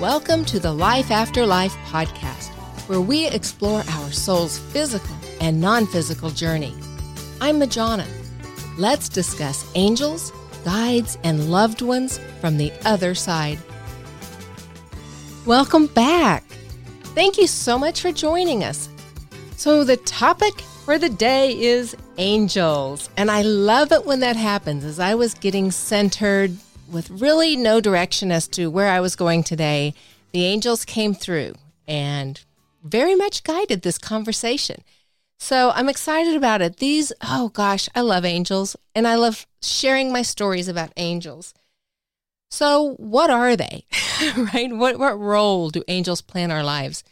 Welcome to the Life After Life podcast, where we explore our soul's physical and non physical journey. I'm Majona. Let's discuss angels, guides, and loved ones from the other side. Welcome back. Thank you so much for joining us. So, the topic for the day is angels. And I love it when that happens, as I was getting centered with really no direction as to where I was going today. The angels came through and very much guided this conversation. So I'm excited about it. These, oh gosh, I love angels and I love sharing my stories about angels. So, what are they? right? What, what role do angels play in our lives?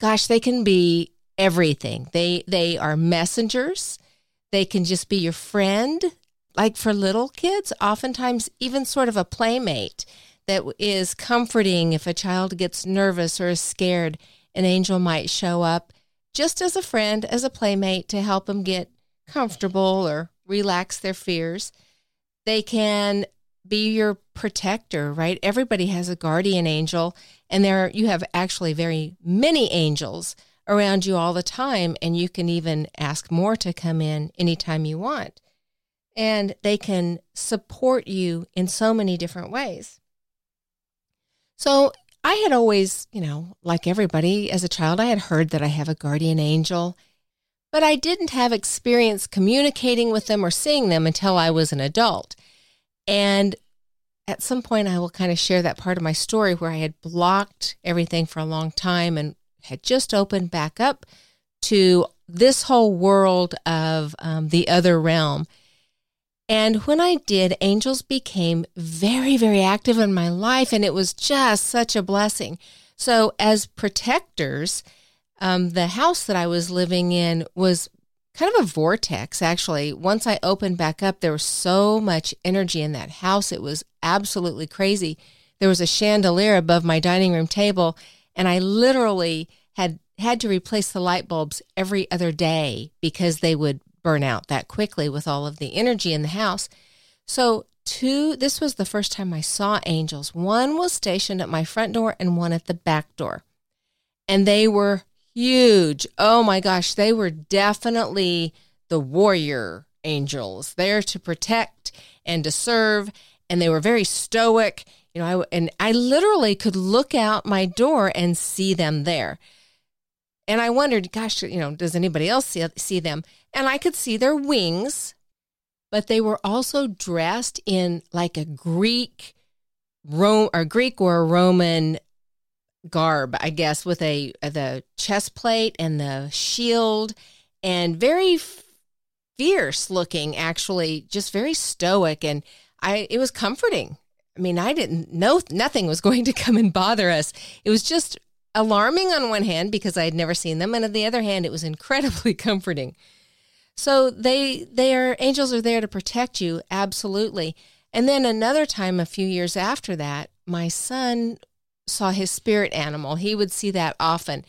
Gosh, they can be everything. They they are messengers. They can just be your friend. Like for little kids, oftentimes even sort of a playmate that is comforting if a child gets nervous or is scared. An angel might show up just as a friend, as a playmate to help them get comfortable or relax their fears. They can be your protector, right? Everybody has a guardian angel, and there you have actually very many angels around you all the time, and you can even ask more to come in anytime you want. And they can support you in so many different ways. So I had always, you know, like everybody as a child, I had heard that I have a guardian angel, but I didn't have experience communicating with them or seeing them until I was an adult. And at some point, I will kind of share that part of my story where I had blocked everything for a long time and had just opened back up to this whole world of um, the other realm. And when I did, angels became very, very active in my life, and it was just such a blessing. So, as protectors, um, the house that I was living in was kind of a vortex, actually. Once I opened back up, there was so much energy in that house. It was absolutely crazy. There was a chandelier above my dining room table, and I literally had had to replace the light bulbs every other day because they would burn out that quickly with all of the energy in the house. So, two, this was the first time I saw angels. One was stationed at my front door and one at the back door. And they were huge. Oh my gosh, they were definitely the warrior angels there to protect and to serve. And they were very stoic. You know, I, and I literally could look out my door and see them there. And I wondered, gosh, you know, does anybody else see, see them? And I could see their wings, but they were also dressed in like a Greek, Rome or Greek or Roman garb, I guess, with a the chest plate and the shield, and very fierce looking. Actually, just very stoic, and I it was comforting. I mean, I didn't know nothing was going to come and bother us. It was just alarming on one hand because I had never seen them, and on the other hand, it was incredibly comforting. So they they are angels are there to protect you, absolutely. And then another time, a few years after that, my son saw his spirit animal. He would see that often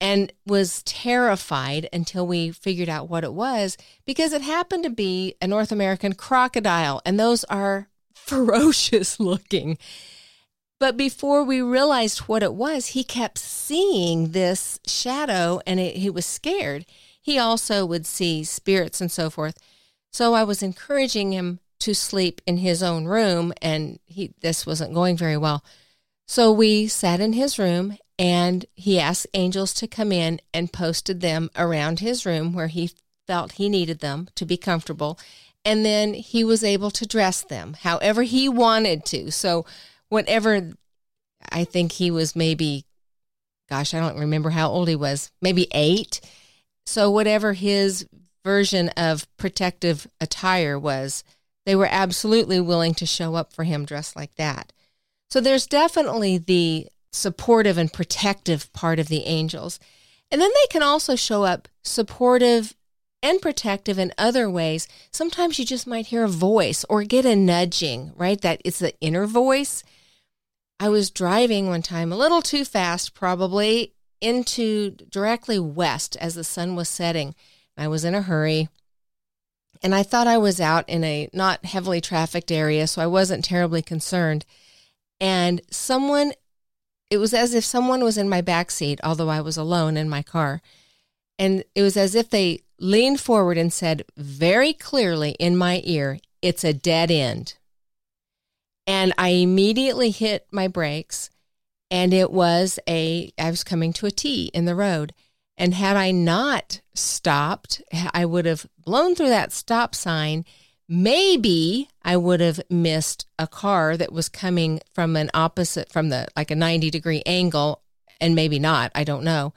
and was terrified until we figured out what it was because it happened to be a North American crocodile, and those are ferocious looking. But before we realized what it was, he kept seeing this shadow and it, he was scared. He also would see spirits and so forth. So I was encouraging him to sleep in his own room, and he this wasn't going very well. So we sat in his room, and he asked angels to come in and posted them around his room where he felt he needed them to be comfortable. And then he was able to dress them however he wanted to. So whatever I think he was maybe gosh, I don't remember how old he was, maybe 8. So whatever his version of protective attire was, they were absolutely willing to show up for him dressed like that. So there's definitely the supportive and protective part of the angels. And then they can also show up supportive and protective in other ways. Sometimes you just might hear a voice or get a nudging, right? That it's the inner voice I was driving one time a little too fast, probably into directly west as the sun was setting. I was in a hurry and I thought I was out in a not heavily trafficked area, so I wasn't terribly concerned. And someone it was as if someone was in my back seat, although I was alone in my car. And it was as if they leaned forward and said very clearly in my ear, It's a dead end. And I immediately hit my brakes, and it was a, I was coming to a T in the road. And had I not stopped, I would have blown through that stop sign. Maybe I would have missed a car that was coming from an opposite, from the like a 90 degree angle, and maybe not. I don't know.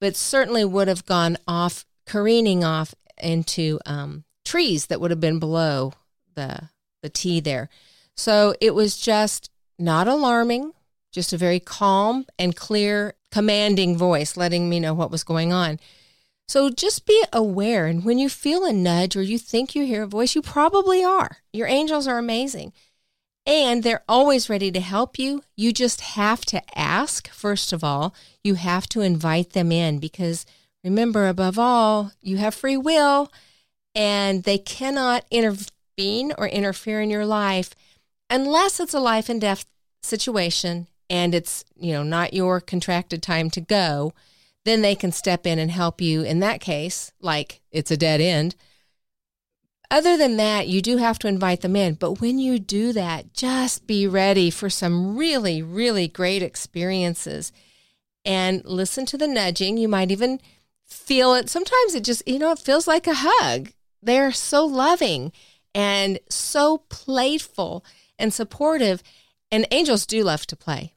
But certainly would have gone off, careening off into um, trees that would have been below the, the T there. So it was just not alarming, just a very calm and clear, commanding voice letting me know what was going on. So just be aware. And when you feel a nudge or you think you hear a voice, you probably are. Your angels are amazing. And they're always ready to help you. You just have to ask, first of all. You have to invite them in because remember, above all, you have free will and they cannot intervene or interfere in your life unless it's a life and death situation and it's, you know, not your contracted time to go, then they can step in and help you in that case, like it's a dead end. Other than that, you do have to invite them in. But when you do that, just be ready for some really, really great experiences and listen to the nudging. You might even feel it. Sometimes it just, you know, it feels like a hug. They're so loving and so playful and supportive. And angels do love to play.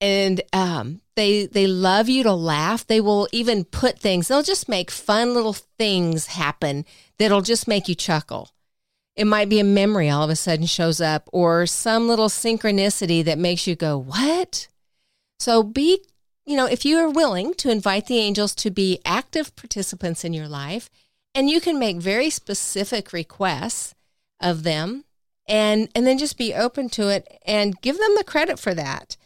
And um, they they love you to laugh. They will even put things. They'll just make fun little things happen that'll just make you chuckle. It might be a memory all of a sudden shows up, or some little synchronicity that makes you go, "What?" So be, you know, if you are willing to invite the angels to be active participants in your life, and you can make very specific requests of them and and then just be open to it and give them the credit for that.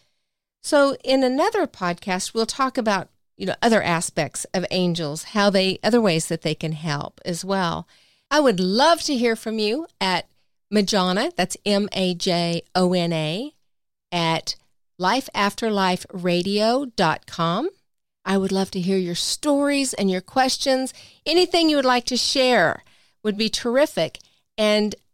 So in another podcast we'll talk about you know other aspects of angels, how they other ways that they can help as well. I would love to hear from you at Majona, that's M A J O N A at lifeafterliferadio.com. I would love to hear your stories and your questions. Anything you would like to share would be terrific. And